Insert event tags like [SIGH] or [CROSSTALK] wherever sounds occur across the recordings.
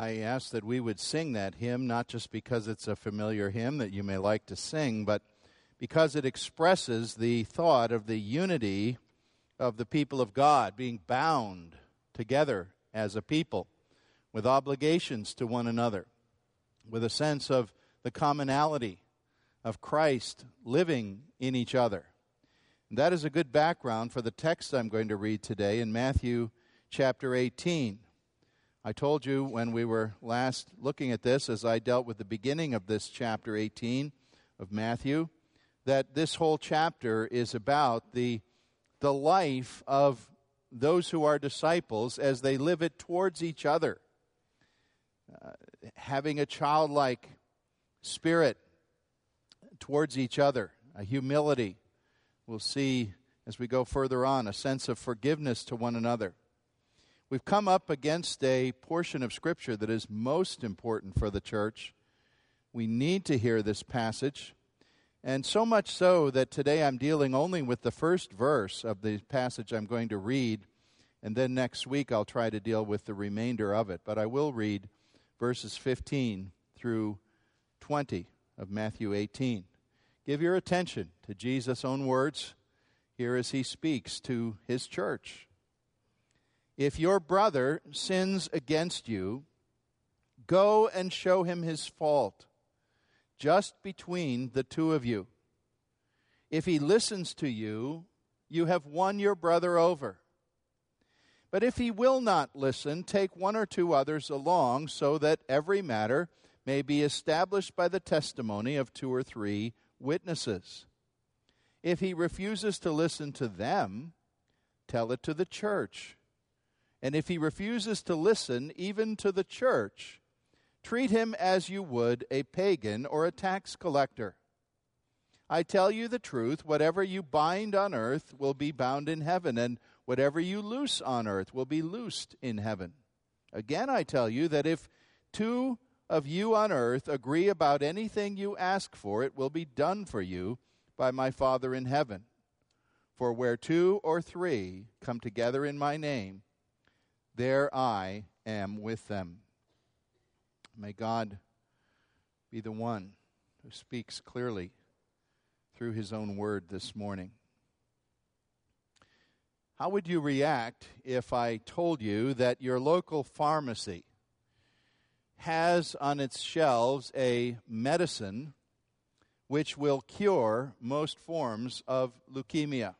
I ask that we would sing that hymn, not just because it's a familiar hymn that you may like to sing, but because it expresses the thought of the unity of the people of God being bound together as a people with obligations to one another, with a sense of the commonality of Christ living in each other. And that is a good background for the text I'm going to read today in Matthew chapter 18. I told you when we were last looking at this, as I dealt with the beginning of this chapter 18 of Matthew, that this whole chapter is about the, the life of those who are disciples as they live it towards each other. Uh, having a childlike spirit towards each other, a humility. We'll see as we go further on, a sense of forgiveness to one another. We've come up against a portion of Scripture that is most important for the church. We need to hear this passage. And so much so that today I'm dealing only with the first verse of the passage I'm going to read. And then next week I'll try to deal with the remainder of it. But I will read verses 15 through 20 of Matthew 18. Give your attention to Jesus' own words here as he speaks to his church. If your brother sins against you, go and show him his fault, just between the two of you. If he listens to you, you have won your brother over. But if he will not listen, take one or two others along, so that every matter may be established by the testimony of two or three witnesses. If he refuses to listen to them, tell it to the church. And if he refuses to listen even to the church, treat him as you would a pagan or a tax collector. I tell you the truth, whatever you bind on earth will be bound in heaven, and whatever you loose on earth will be loosed in heaven. Again, I tell you that if two of you on earth agree about anything you ask for, it will be done for you by my Father in heaven. For where two or three come together in my name, there I am with them. May God be the one who speaks clearly through his own word this morning. How would you react if I told you that your local pharmacy has on its shelves a medicine which will cure most forms of leukemia?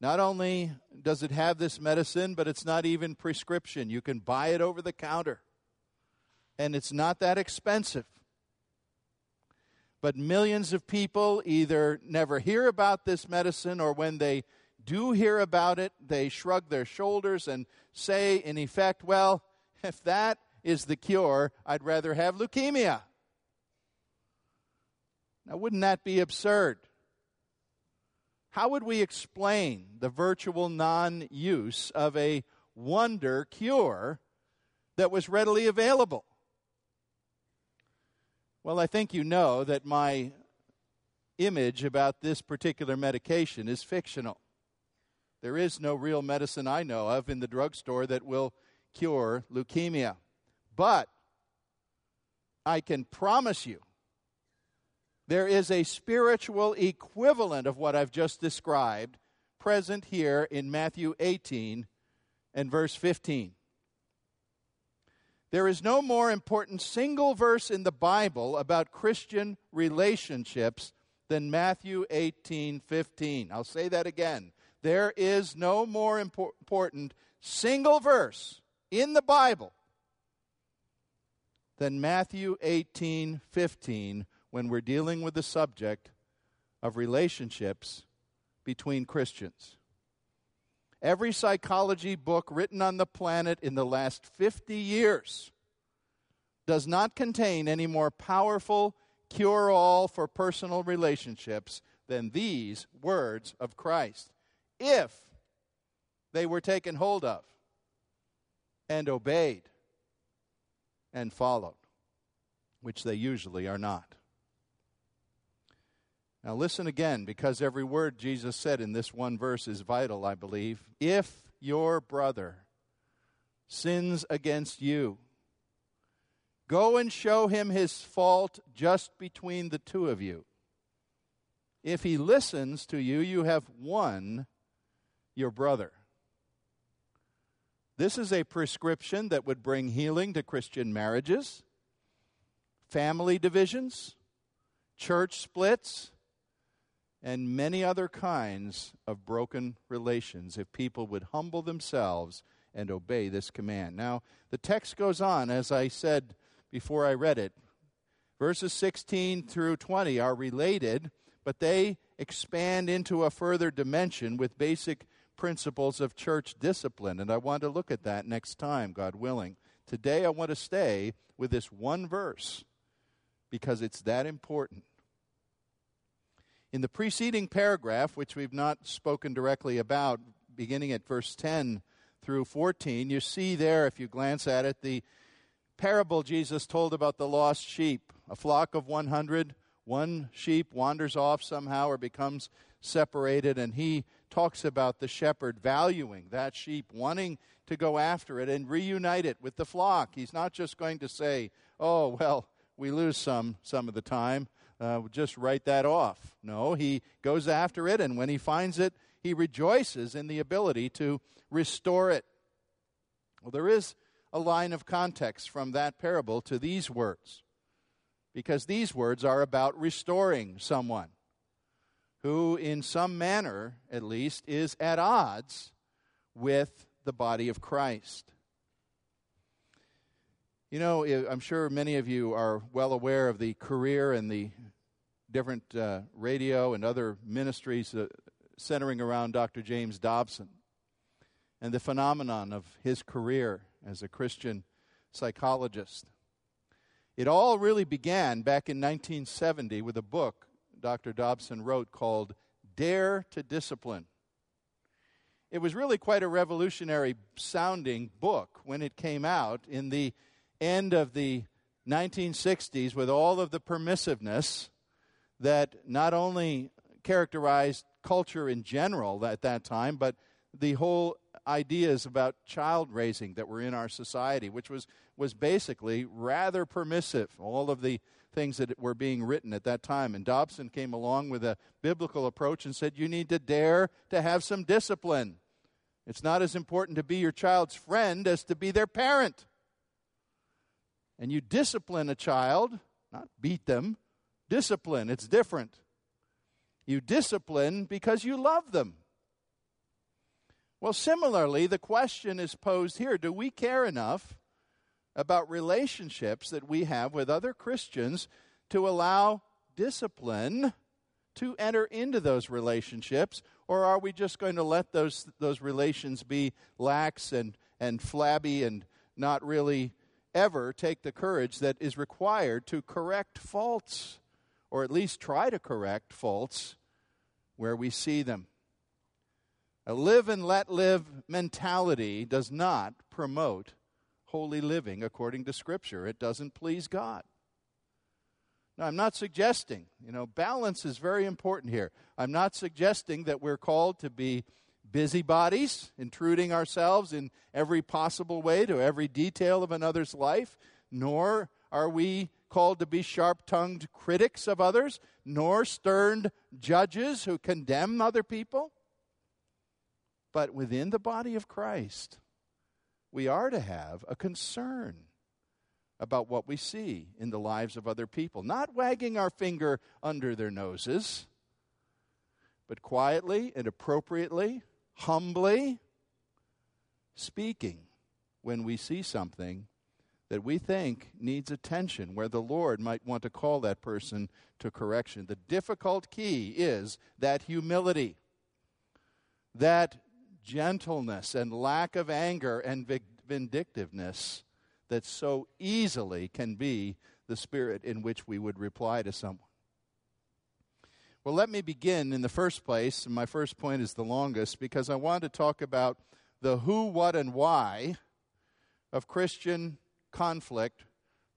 Not only does it have this medicine, but it's not even prescription. You can buy it over the counter. And it's not that expensive. But millions of people either never hear about this medicine or when they do hear about it, they shrug their shoulders and say, in effect, well, [LAUGHS] if that is the cure, I'd rather have leukemia. Now, wouldn't that be absurd? How would we explain the virtual non use of a wonder cure that was readily available? Well, I think you know that my image about this particular medication is fictional. There is no real medicine I know of in the drugstore that will cure leukemia. But I can promise you there is a spiritual equivalent of what I've just described present here in Matthew 18 and verse 15. There is no more important single verse in the Bible about Christian relationships than Matthew 18 15. I'll say that again. There is no more important single verse in the Bible than Matthew 18 15 when we're dealing with the subject of relationships between Christians. Every psychology book written on the planet in the last 50 years does not contain any more powerful cure all for personal relationships than these words of Christ, if they were taken hold of and obeyed and followed, which they usually are not. Now, listen again, because every word Jesus said in this one verse is vital, I believe. If your brother sins against you. Go and show him his fault just between the two of you. If he listens to you, you have won your brother. This is a prescription that would bring healing to Christian marriages, family divisions, church splits, and many other kinds of broken relations if people would humble themselves and obey this command. Now, the text goes on, as I said before I read it. Verses 16 through 20 are related, but they expand into a further dimension with basic principles of church discipline. And I want to look at that next time, God willing. Today, I want to stay with this one verse because it's that important. In the preceding paragraph, which we've not spoken directly about, beginning at verse 10 through 14, you see there, if you glance at it, the parable Jesus told about the lost sheep. A flock of 100, one sheep wanders off somehow or becomes separated, and he talks about the shepherd valuing that sheep, wanting to go after it and reunite it with the flock. He's not just going to say, oh, well, we lose some some of the time uh, just write that off. No, he goes after it, and when he finds it, he rejoices in the ability to restore it. Well, there is a line of context from that parable to these words, because these words are about restoring someone who, in some manner at least, is at odds with the body of Christ. You know, I'm sure many of you are well aware of the career and the different uh, radio and other ministries uh, centering around Dr. James Dobson and the phenomenon of his career as a Christian psychologist. It all really began back in 1970 with a book Dr. Dobson wrote called Dare to Discipline. It was really quite a revolutionary sounding book when it came out in the end of the 1960s with all of the permissiveness that not only characterized culture in general at that time, but the whole ideas about child raising that were in our society, which was, was basically rather permissive. All of the things that were being written at that time. And Dobson came along with a biblical approach and said, You need to dare to have some discipline. It's not as important to be your child's friend as to be their parent. And you discipline a child, not beat them, discipline. It's different. You discipline because you love them. Well, similarly, the question is posed here do we care enough about relationships that we have with other Christians to allow discipline to enter into those relationships? Or are we just going to let those, those relations be lax and, and flabby and not really ever take the courage that is required to correct faults? or at least try to correct faults where we see them. A live and let live mentality does not promote holy living according to Scripture. It doesn't please God. Now, I'm not suggesting, you know, balance is very important here. I'm not suggesting that we're called to be busybodies, intruding ourselves in every possible way to every detail of another's life, nor are we called to be sharp tongued critics of others, nor stern judges who condemn other people. But within the body of Christ, we are to have a concern about what we see in the lives of other people, not wagging our finger under their noses, but quietly and appropriately, humbly speaking when we see something that we think needs attention, where the Lord might want to call that person to correction. The difficult key is that humility, that gentleness and lack of anger and vindictiveness that so easily can be the spirit in which we would reply to someone. Well, let me begin in the first place, and my first point is the longest, because I want to talk about the who, what, and why of Christian conflict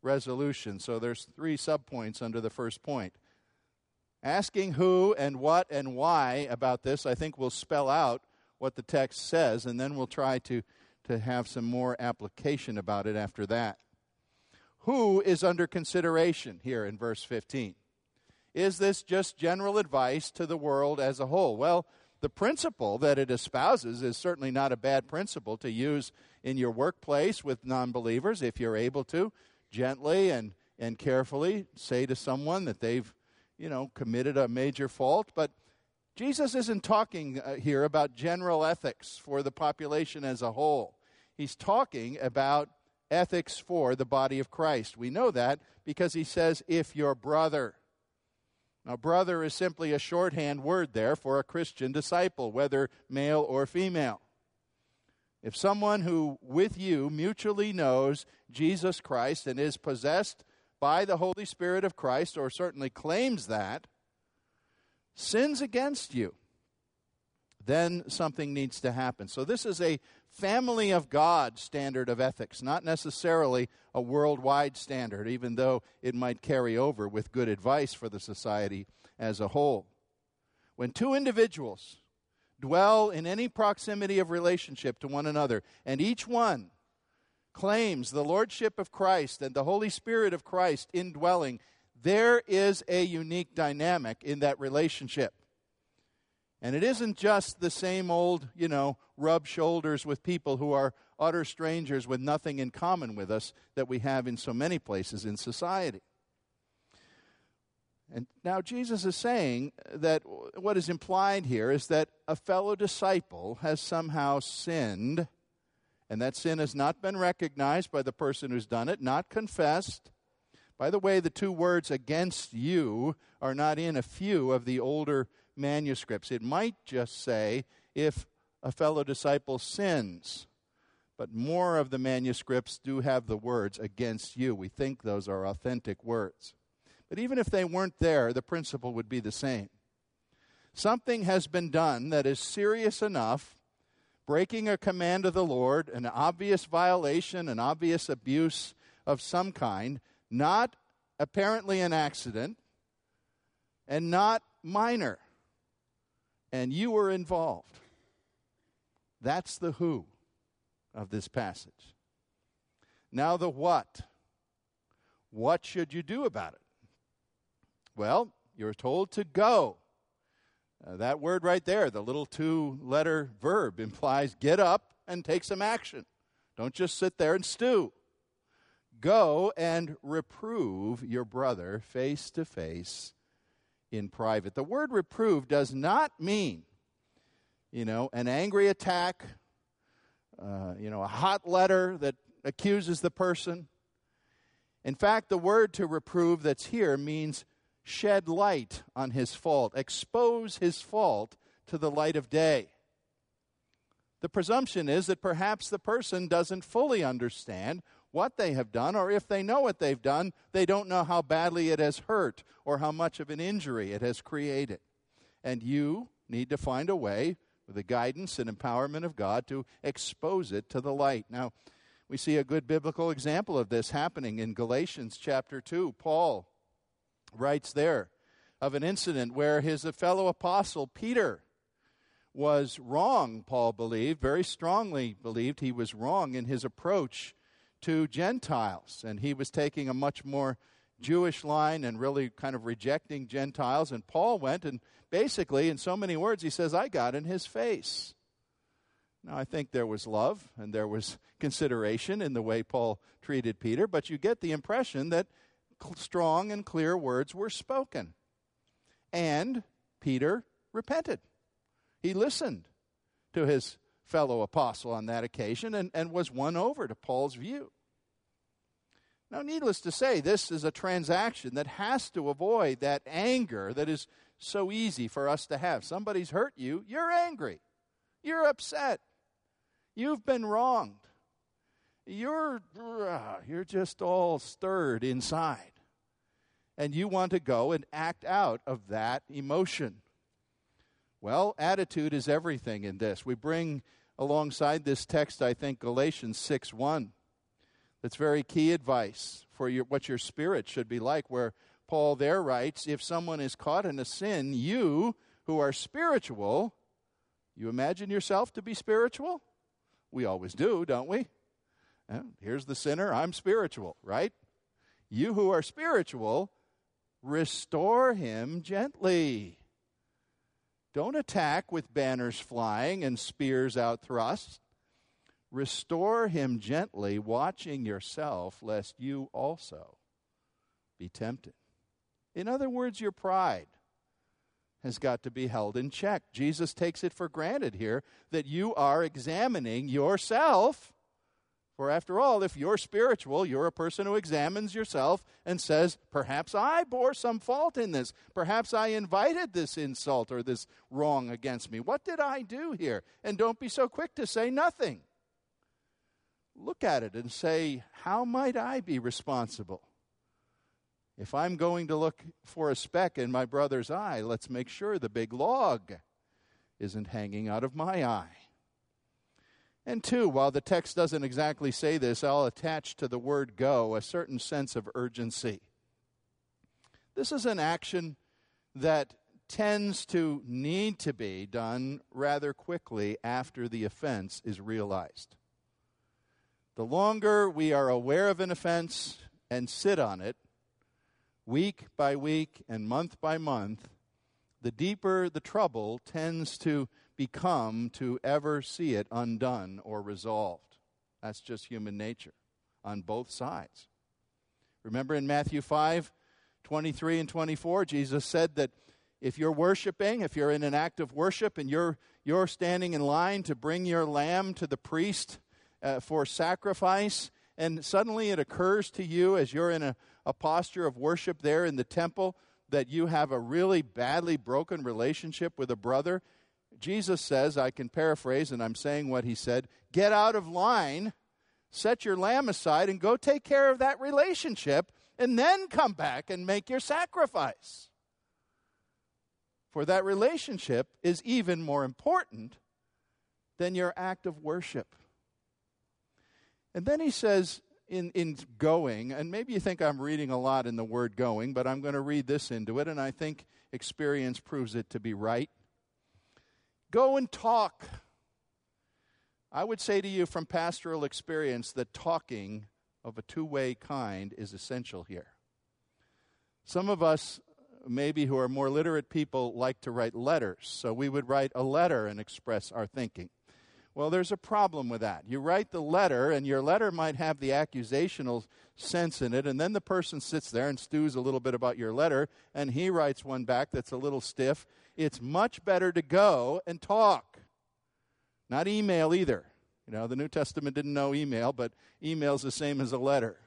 resolution. So there's three subpoints under the first point. Asking who and what and why about this, I think, will spell out what the text says, and then we'll try to to have some more application about it after that. Who is under consideration here in verse 15? Is this just general advice to the world as a whole? Well, the principle that it espouses is certainly not a bad principle to use in your workplace with non believers if you're able to gently and, and carefully say to someone that they've, you know, committed a major fault. But Jesus isn't talking uh, here about general ethics for the population as a whole. He's talking about ethics for the body of Christ. We know that because he says, if your brother. Now, brother is simply a shorthand word there for a Christian disciple, whether male or female. If someone who with you mutually knows Jesus Christ and is possessed by the Holy Spirit of Christ, or certainly claims that, sins against you, then something needs to happen. So, this is a family of God standard of ethics, not necessarily a worldwide standard, even though it might carry over with good advice for the society as a whole. When two individuals dwell in any proximity of relationship to one another, and each one claims the Lordship of Christ and the Holy Spirit of Christ indwelling, there is a unique dynamic in that relationship. And it isn't just the same old, you know, rub shoulders with people who are utter strangers with nothing in common with us that we have in so many places in society. And now Jesus is saying that what is implied here is that a fellow disciple has somehow sinned, and that sin has not been recognized by the person who's done it, not confessed. By the way, the two words against you are not in a few of the older manuscripts. It might just say, if a fellow disciple sins. But more of the manuscripts do have the words against you. We think those are authentic words. But even if they weren't there, the principle would be the same. Something has been done that is serious enough, breaking a command of the Lord, an obvious violation, an obvious abuse of some kind, not apparently an accident, and not minor and you were involved. That's the who of this passage. Now, the what. What should you do about it? Well, you're told to go. Uh, that word right there, the little two letter verb, implies get up and take some action. Don't just sit there and stew. Go and reprove your brother face to face in private. The word reprove does not mean, you know, an angry attack, uh, you know, a hot letter that accuses the person. In fact, the word to reprove that's here means shed light on his fault, expose his fault to the light of day. The presumption is that perhaps the person doesn't fully understand what they have done, or if they know what they've done, they don't know how badly it has hurt or how much of an injury it has created. And you need to find a way, with the guidance and empowerment of God, to expose it to the light. Now, we see a good biblical example of this happening in Galatians chapter 2. Paul writes there of an incident where his fellow apostle Peter was wrong, Paul believed, very strongly believed he was wrong in his approach to Gentiles. And he was taking a much more Jewish line and really kind of rejecting Gentiles. And Paul went and basically, in so many words, he says, I got in his face. Now, I think there was love and there was consideration in the way Paul treated Peter, but you get the impression that strong and clear words were spoken. And Peter repented. He listened to his fellow apostle on that occasion and, and was won over to Paul's view. Now, needless to say, this is a transaction that has to avoid that anger that is so easy for us to have. Somebody's hurt you, you're angry, you're upset, you've been wronged, you're, uh, you're just all stirred inside. And you want to go and act out of that emotion. Well, attitude is everything in this. We bring alongside this text, I think, Galatians 6 1. That's very key advice for your, what your spirit should be like, where Paul there writes if someone is caught in a sin, you who are spiritual, you imagine yourself to be spiritual? We always do, don't we? here's the sinner, I'm spiritual, right? You who are spiritual, restore him gently. Don't attack with banners flying and spears out thrust. Restore him gently, watching yourself, lest you also be tempted. In other words, your pride has got to be held in check. Jesus takes it for granted here that you are examining yourself. For after all, if you're spiritual, you're a person who examines yourself and says, Perhaps I bore some fault in this. Perhaps I invited this insult or this wrong against me. What did I do here? And don't be so quick to say nothing. Look at it and say, How might I be responsible? If I'm going to look for a speck in my brother's eye, let's make sure the big log isn't hanging out of my eye. And two, while the text doesn't exactly say this, I'll attach to the word go a certain sense of urgency. This is an action that tends to need to be done rather quickly after the offense is realized. The longer we are aware of an offense and sit on it, week by week and month by month, the deeper the trouble tends to become to ever see it undone or resolved. That's just human nature on both sides. Remember in Matthew 5 23 and 24, Jesus said that if you're worshiping, if you're in an act of worship and you're, you're standing in line to bring your lamb to the priest uh, for sacrifice, and suddenly it occurs to you as you're in a, a posture of worship there in the temple that you have a really badly broken relationship with a brother, Jesus says, I can paraphrase, and I'm saying what he said get out of line, set your lamb aside, and go take care of that relationship, and then come back and make your sacrifice. For that relationship is even more important than your act of worship. And then he says, in, in going, and maybe you think I'm reading a lot in the word going, but I'm going to read this into it, and I think experience proves it to be right. Go and talk. I would say to you from pastoral experience that talking of a two way kind is essential here. Some of us, maybe who are more literate people, like to write letters, so we would write a letter and express our thinking. Well, there's a problem with that. You write the letter, and your letter might have the accusational sense in it, and then the person sits there and stews a little bit about your letter, and he writes one back that's a little stiff. It's much better to go and talk, not email either. You know, the New Testament didn't know email, but email's the same as a letter.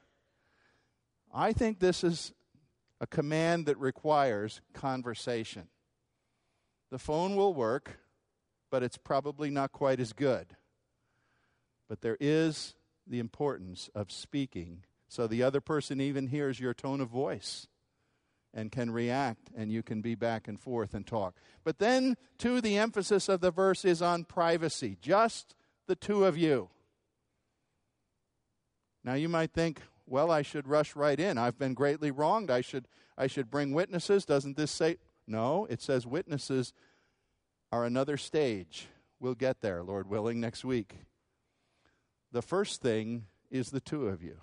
I think this is a command that requires conversation. The phone will work but it's probably not quite as good. But there is the importance of speaking so the other person even hears your tone of voice and can react, and you can be back and forth and talk. But then, too, the emphasis of the verse is on privacy, just the two of you. Now, you might think, well, I should rush right in. I've been greatly wronged. I should, I should bring witnesses. Doesn't this say? No, it says witnesses are another stage. We'll get there, Lord willing, next week. The first thing is the two of you.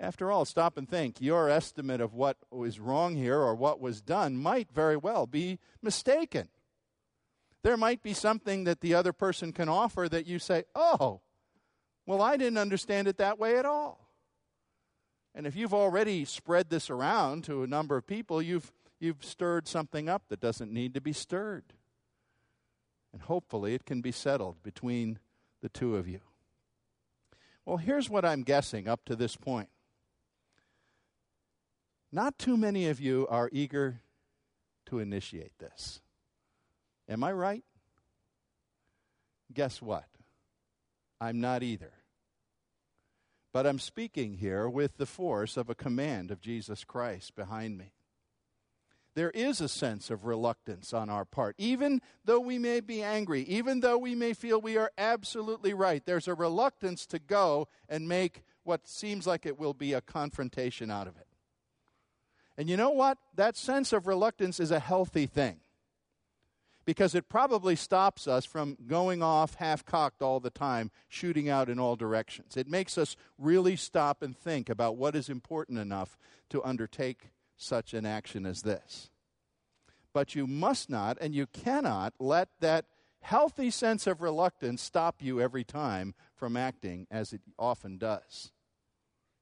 After all, stop and think. Your estimate of what was wrong here or what was done might very well be mistaken. There might be something that the other person can offer that you say, oh, well, I didn't understand it that way at all. And if you've already spread this around to a number of people, you've, you've stirred something up that doesn't need to be stirred. And hopefully it can be settled between the two of you. Well, here's what I'm guessing up to this point. Not too many of you are eager to initiate this. Am I right? Guess what? I'm not either. But I'm speaking here with the force of a command of Jesus Christ behind me there is a sense of reluctance on our part. Even though we may be angry, even though we may feel we are absolutely right, there's a reluctance to go and make what seems like it will be a confrontation out of it. And you know what? That sense of reluctance is a healthy thing. because it probably stops us from going off half cocked all the time, shooting out in all directions. It makes us really stop and think about what is important enough to undertake such an action as this. But you must not and you cannot let that healthy sense of reluctance stop you every time from acting as it often does.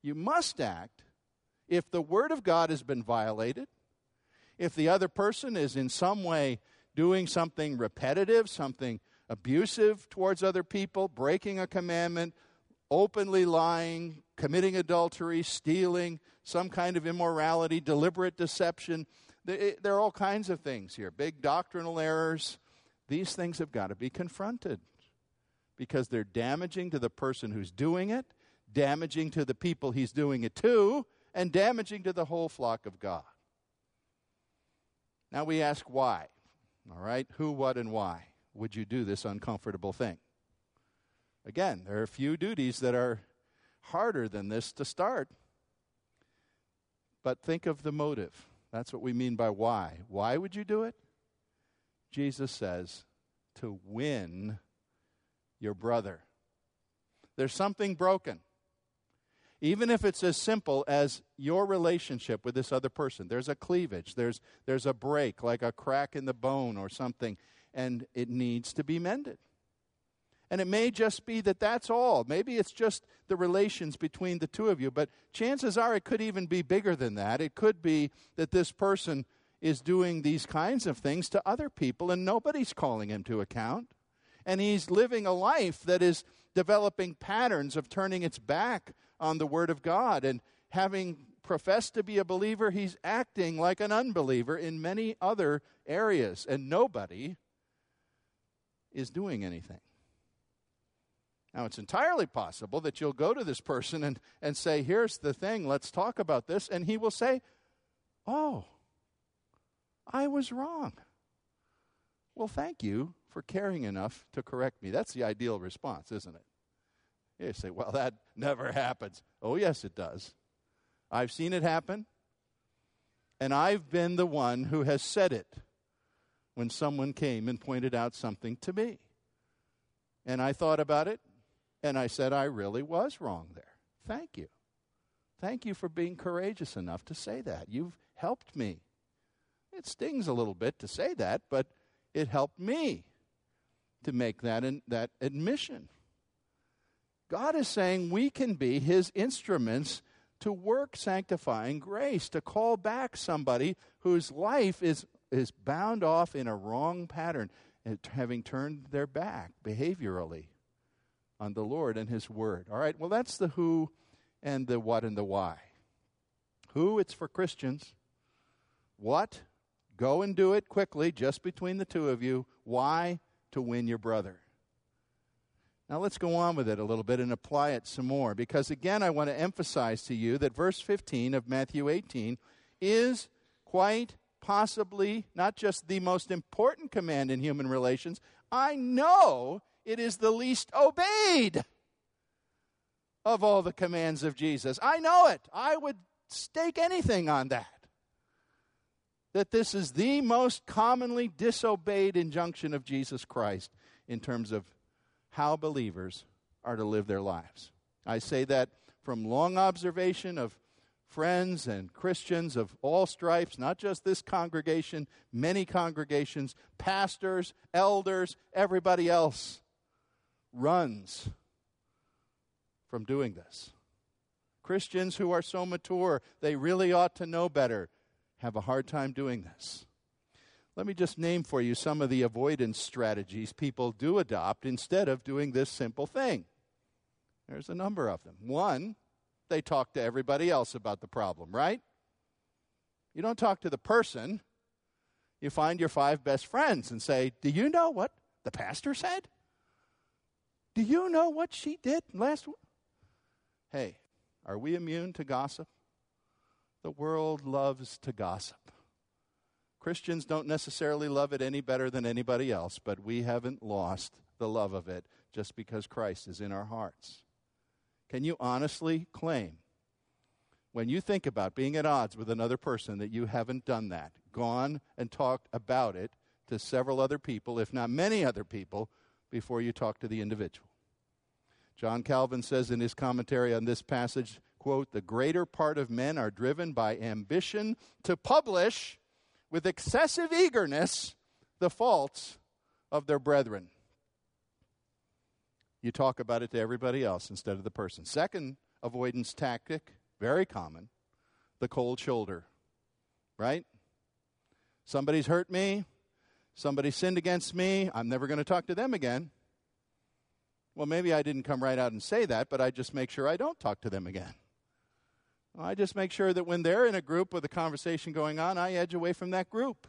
You must act if the Word of God has been violated, if the other person is in some way doing something repetitive, something abusive towards other people, breaking a commandment, openly lying, committing adultery, stealing, some kind of immorality, deliberate deception. Eh, there are all kinds of things here, big doctrinal errors. These things have got to be confronted because they're damaging to the person who's doing it, damaging to the people he's doing it to, and damaging to the whole flock of God. Now we ask why. All right? Who, what, and why would you do this uncomfortable thing? Again, there are a few duties that are harder than this to start. But think of the motive. That's what we mean by why. Why would you do it? Jesus says, to win your brother. There's something broken. Even if it's as simple as your relationship with this other person, there's a cleavage, there's, there's a break, like a crack in the bone or something, and it needs to be mended. And it may just be that that's all. Maybe it's just the relations between the two of you, but chances are it could even be bigger than that. It could be that this person is doing these kinds of things to other people and nobody's calling him to account. And he's living a life that is developing patterns of turning its back on the Word of God. And having professed to be a believer, he's acting like an unbeliever in many other areas. And nobody is doing anything. Now, it's entirely possible that you'll go to this person and, and say, Here's the thing, let's talk about this. And he will say, Oh, I was wrong. Well, thank you for caring enough to correct me. That's the ideal response, isn't it? You say, well, that never happens. Oh, yes, it does. I've seen it happen, and I've been the one who has said it when someone came and pointed out something to me. And I thought about it, and I said, I really was wrong there. Thank you. Thank you for being courageous enough to say that. You've helped me. It stings a little bit to say that, but it helped me to make that, in, that admission. God is saying we can be his instruments to work sanctifying grace, to call back somebody whose life is, is bound off in a wrong pattern, having turned their back behaviorally on the Lord and his word. All right, well, that's the who and the what and the why. Who, it's for Christians. What, go and do it quickly, just between the two of you. Why, to win your brother. Now let's go on with it a little bit and apply it some more because again I want to emphasize to you that verse 15 of Matthew 18 is quite possibly not just the most important command in human relations, I know it is the least obeyed of all the commands of Jesus. I know it. I would stake anything on that. That this is the most commonly disobeyed injunction of Jesus Christ in terms of how believers are to live their lives. I say that from long observation of friends and Christians of all stripes, not just this congregation, many congregations, pastors, elders, everybody else runs from doing this. Christians who are so mature, they really ought to know better, have a hard time doing this. Let me just name for you some of the avoidance strategies people do adopt instead of doing this simple thing. There's a number of them. One, they talk to everybody else about the problem, right? You don't talk to the person. You find your five best friends and say, Do you know what the pastor said? Do you know what she did last week? Hey, are we immune to gossip? The world loves to gossip. Christians don't necessarily love it any better than anybody else, but we haven't lost the love of it just because Christ is in our hearts. Can you honestly claim, when you think about being at odds with another person, that you haven't done that, gone and talked about it to several other people, if not many other people, before you talk to the individual. John Calvin says in his commentary on this passage, quote, the greater part of men are driven by ambition to publish with excessive eagerness the faults of their brethren. You talk about it to everybody else instead of the person. Second avoidance tactic, very common, the cold shoulder. Right? Somebody's hurt me, somebody sinned against me, I'm never going to talk to them again. Well, maybe I didn't come right out and say that, but I just make sure I don't talk to them again. I just make sure that when they're in a group with a conversation going on, I edge away from that group.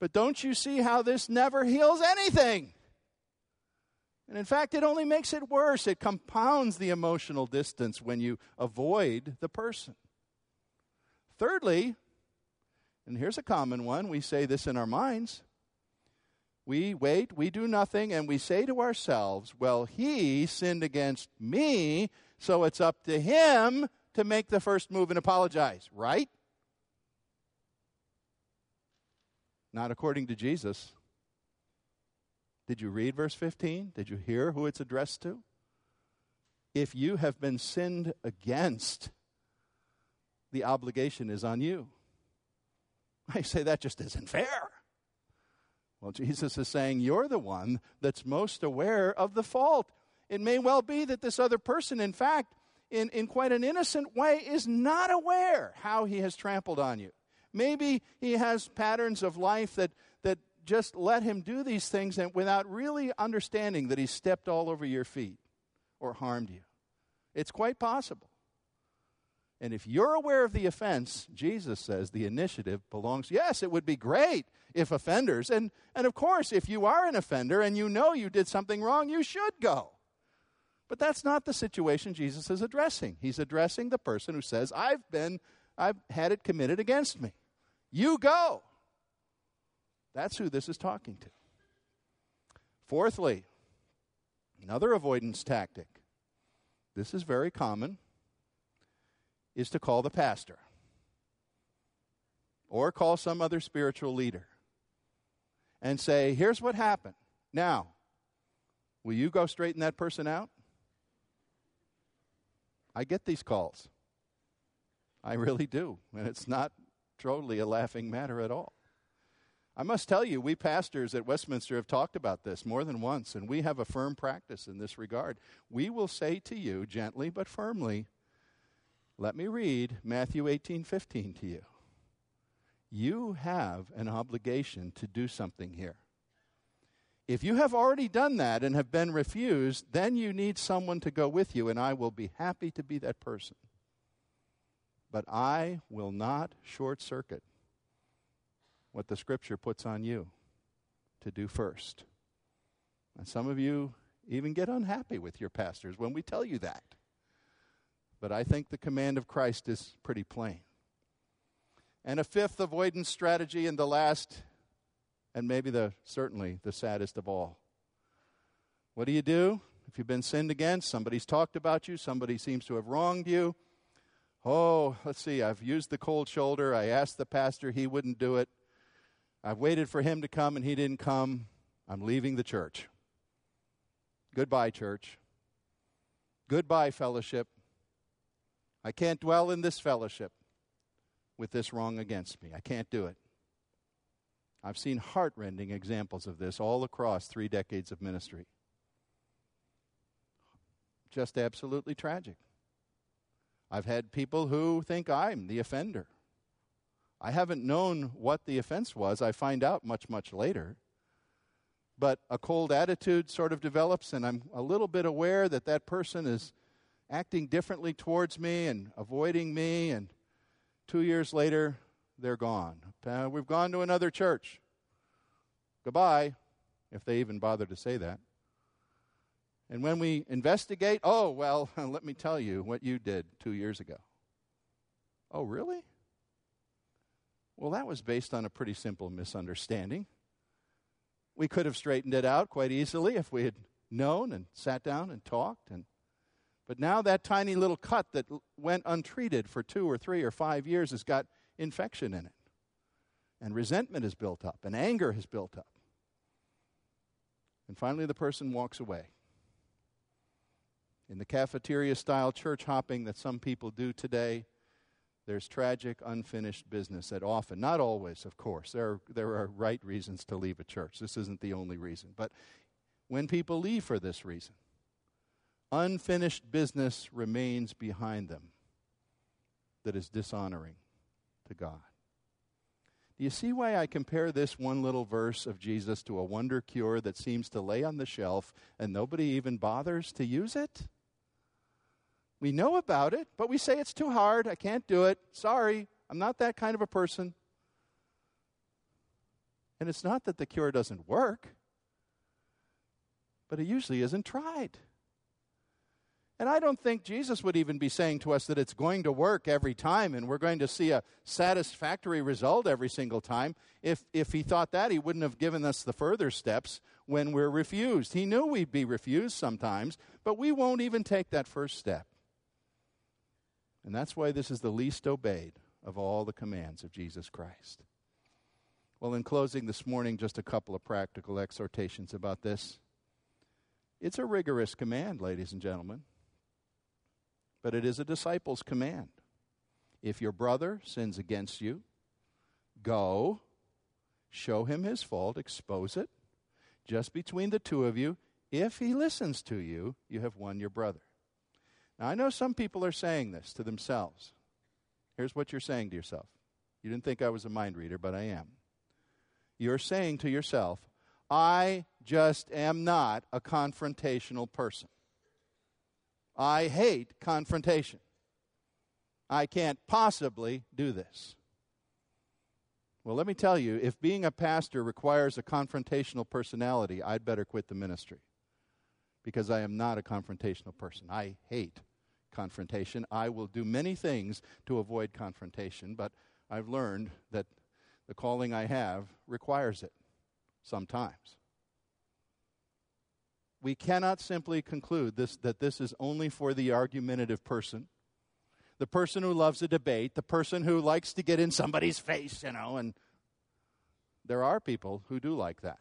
But don't you see how this never heals anything? And in fact, it only makes it worse. It compounds the emotional distance when you avoid the person. Thirdly, and here's a common one, we say this in our minds we wait, we do nothing, and we say to ourselves, Well, he sinned against me, so it's up to him to make the first move and apologize, right? Not according to Jesus. Did you read verse 15? Did you hear who it's addressed to? If you have been sinned against, the obligation is on you. I say that just isn't fair. Well, Jesus is saying you're the one that's most aware of the fault. It may well be that this other person, in fact, in, in quite an innocent way, is not aware how he has trampled on you. Maybe he has patterns of life that, that just let him do these things and without really understanding that he stepped all over your feet or harmed you. It's quite possible. And if you're aware of the offense, Jesus says the initiative belongs. Yes, it would be great if offenders, and, and of course, if you are an offender and you know you did something wrong, you should go. But that's not the situation Jesus is addressing. He's addressing the person who says, I've been, I've had it committed against me. You go. That's who this is talking to. Fourthly, another avoidance tactic. This is very common is to call the pastor or call some other spiritual leader and say, Here's what happened. Now, will you go straighten that person out? I get these calls. I really do. And it's not totally a laughing matter at all. I must tell you, we pastors at Westminster have talked about this more than once, and we have a firm practice in this regard. We will say to you, gently but firmly, let me read Matthew 18:15 to you. You have an obligation to do something here. If you have already done that and have been refused, then you need someone to go with you, and I will be happy to be that person. But I will not short circuit what the scripture puts on you to do first. And some of you even get unhappy with your pastors when we tell you that. But I think the command of Christ is pretty plain. And a fifth avoidance strategy, and the last, and maybe the certainly the saddest of all. What do you do if you've been sinned against? Somebody's talked about you, somebody seems to have wronged you. Oh, let's see, I've used the cold shoulder. I asked the pastor, he wouldn't do it. I've waited for him to come and he didn't come. I'm leaving the church. Goodbye, church. Goodbye, fellowship. I can't dwell in this fellowship with this wrong against me. I can't do it. I've seen heartrending examples of this all across three decades of ministry. Just absolutely tragic. I've had people who think I'm the offender. I haven't known what the offense was. I find out much, much later. But a cold attitude sort of develops, and I'm a little bit aware that that person is acting differently towards me and avoiding me. And two years later, they're gone. Uh, we've gone to another church. Goodbye, if they even bother to say that. And when we investigate, oh, well, [LAUGHS] let me tell you what you did two years ago. Oh, really? Well, that was based on a pretty simple misunderstanding. We could have straightened it out quite easily if we had known and sat down and talked and but now that tiny little cut that went untreated for two or three or five years has got infection in it. and resentment is built up, and anger has built up. And finally, the person walks away. In the cafeteria style church hopping that some people do today, there's tragic, unfinished business that often, not always, of course, there are, there are right reasons to leave a church. This isn't the only reason. But when people leave for this reason, unfinished business remains behind them that is dishonoring to God. Do you see why I compare this one little verse of Jesus to a wonder cure that seems to lay on the shelf and nobody even bothers to use it? We know about it, but we say it's too hard. I can't do it. Sorry, I'm not that kind of a person. And it's not that the cure doesn't work, but it usually isn't tried. And I don't think Jesus would even be saying to us that it's going to work every time and we're going to see a satisfactory result every single time. If, if he thought that, he wouldn't have given us the further steps when we're refused. He knew we'd be refused sometimes, but we won't even take that first step. And that's why this is the least obeyed of all the commands of Jesus Christ. Well, in closing this morning, just a couple of practical exhortations about this. It's a rigorous command, ladies and gentlemen but it is a disciple's command. If your brother sins against you, go, show him his fault, expose it, just between the two of you. If he listens to you, you have won your brother. Now, I know some people are saying this to themselves. Here's what you're saying to yourself. You didn't think I was a mind reader, but I am. You're saying to yourself, I just am not a confrontational person. I hate confrontation. I can't possibly do this. Well, let me tell you if being a pastor requires a confrontational personality, I'd better quit the ministry because I am not a confrontational person. I hate confrontation. I will do many things to avoid confrontation, but I've learned that the calling I have requires it sometimes we cannot simply conclude this, that this is only for the argumentative person, the person who loves a debate, the person who likes to get in somebody's face, you know, and there are people who do like that.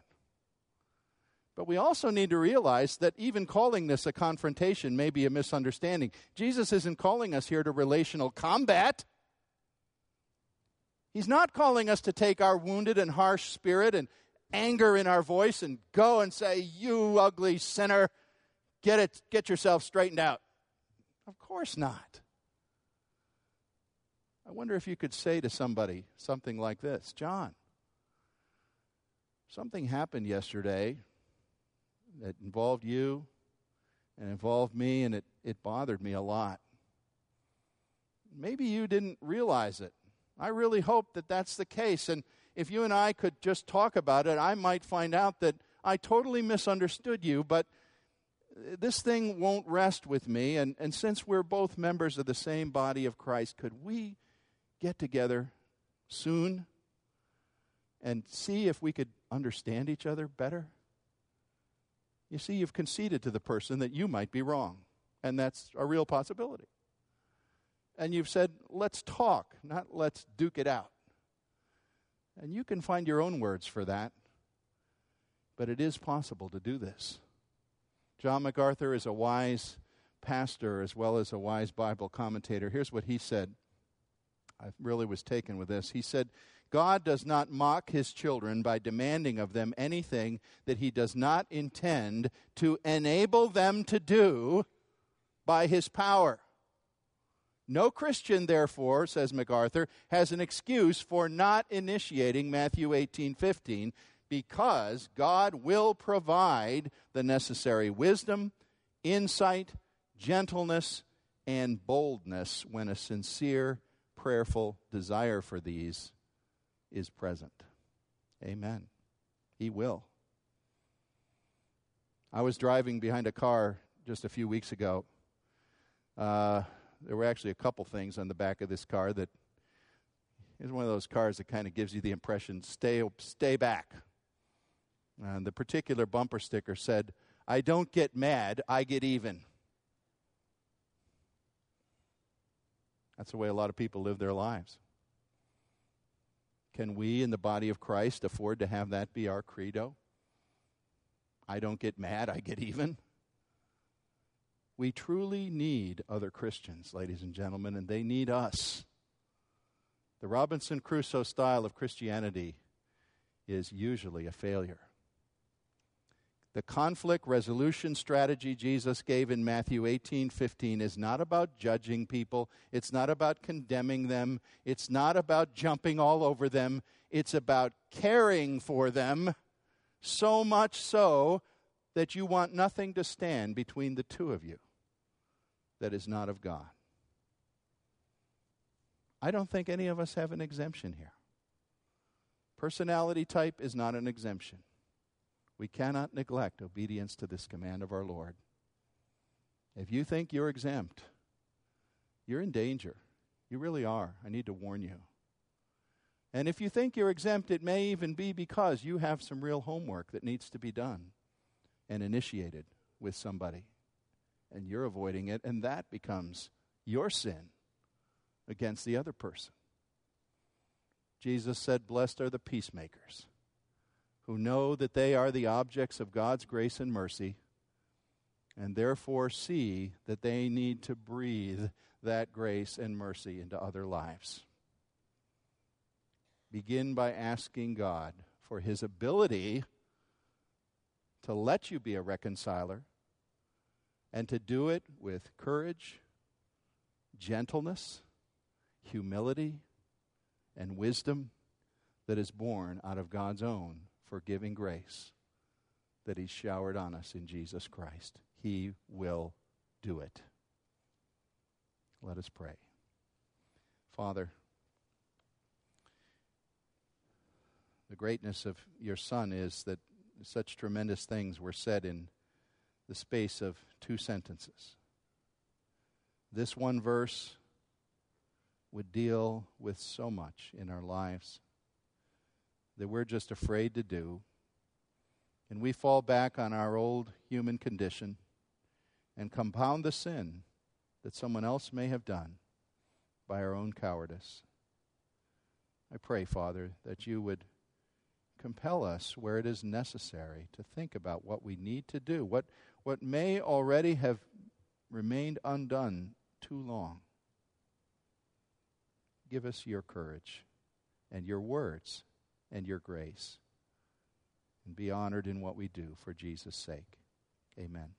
But we also need to realize that even calling this a confrontation may be a misunderstanding. Jesus isn't calling us here to relational combat. He's not calling us to take our wounded and harsh spirit and, anger in our voice and go and say, You ugly sinner, get it, get yourself straightened out. Of course not. I wonder if you could say to somebody something like this John, something happened yesterday that involved you and involved me, and it, it bothered me a lot. Maybe you didn't realize it. I really hope that that's the case. And if you and I could just talk about it, I might find out that I totally misunderstood you, but this thing won't rest with me. And, and since we're both members of the same body of Christ, could we get together soon and see if we could understand each other better? You see, you've conceded to the person that you might be wrong, and that's a real possibility. And you've said, let's talk, not let's duke it out. And you can find your own words for that. But it is possible to do this. John MacArthur is a wise pastor as well as a wise Bible commentator. Here's what he said. I really was taken with this. He said, God does not mock his children by demanding of them anything that he does not intend to enable them to do by his power. No Christian, therefore, says MacArthur, has an excuse for not initiating Matthew 18 15 because God will provide the necessary wisdom, insight, gentleness, and boldness when a sincere, prayerful desire for these is present. Amen. He will. I was driving behind a car just a few weeks ago. Uh, there were actually a couple things on the back of this car that is one of those cars that kind of gives you the impression stay stay back. And the particular bumper sticker said, "I don't get mad, I get even." That's the way a lot of people live their lives. Can we in the body of Christ afford to have that be our credo? I don't get mad, I get even. We truly need other Christians, ladies and gentlemen, and they need us. The Robinson Crusoe style of Christianity is usually a failure. The conflict resolution strategy Jesus gave in Matthew 18 15 is not about judging people. It's not about condemning them. It's not about jumping all over them. It's about caring for them, so much so that you want nothing to stand between the two of you that is not of God. I don't think any of us have an exemption here. Personality type is not an exemption. We cannot neglect obedience to this command of our Lord. If you think you're exempt, you're in danger. You really are. I need to warn you. And if you think you're exempt, it may even be because you have some real homework that needs to be done and initiated with somebody. And you're avoiding it, and that becomes your sin against the other person. Jesus said, Blessed are the peacemakers who know that they are the objects of God's grace and mercy, and therefore see that they need to breathe that grace and mercy into other lives. Begin by asking God for His ability to let you be a reconciler and to do it with courage, gentleness, humility, and wisdom that is born out of God's own forgiving grace that He's showered on us in Jesus Christ. He will do it. Let us pray. Father, the greatness of your Son is that such tremendous things were said in the space of two sentences. This one verse would deal with so much in our lives that we're just afraid to do. And we fall back on our old human condition and compound the sin that someone else may have done by our own cowardice. I pray, Father, that you would compel us where it is necessary to think about what we need to do, what, what may already have remained undone too long. Give us your courage and your words and your grace. And be honored in what we do for Jesus' sake. Amen.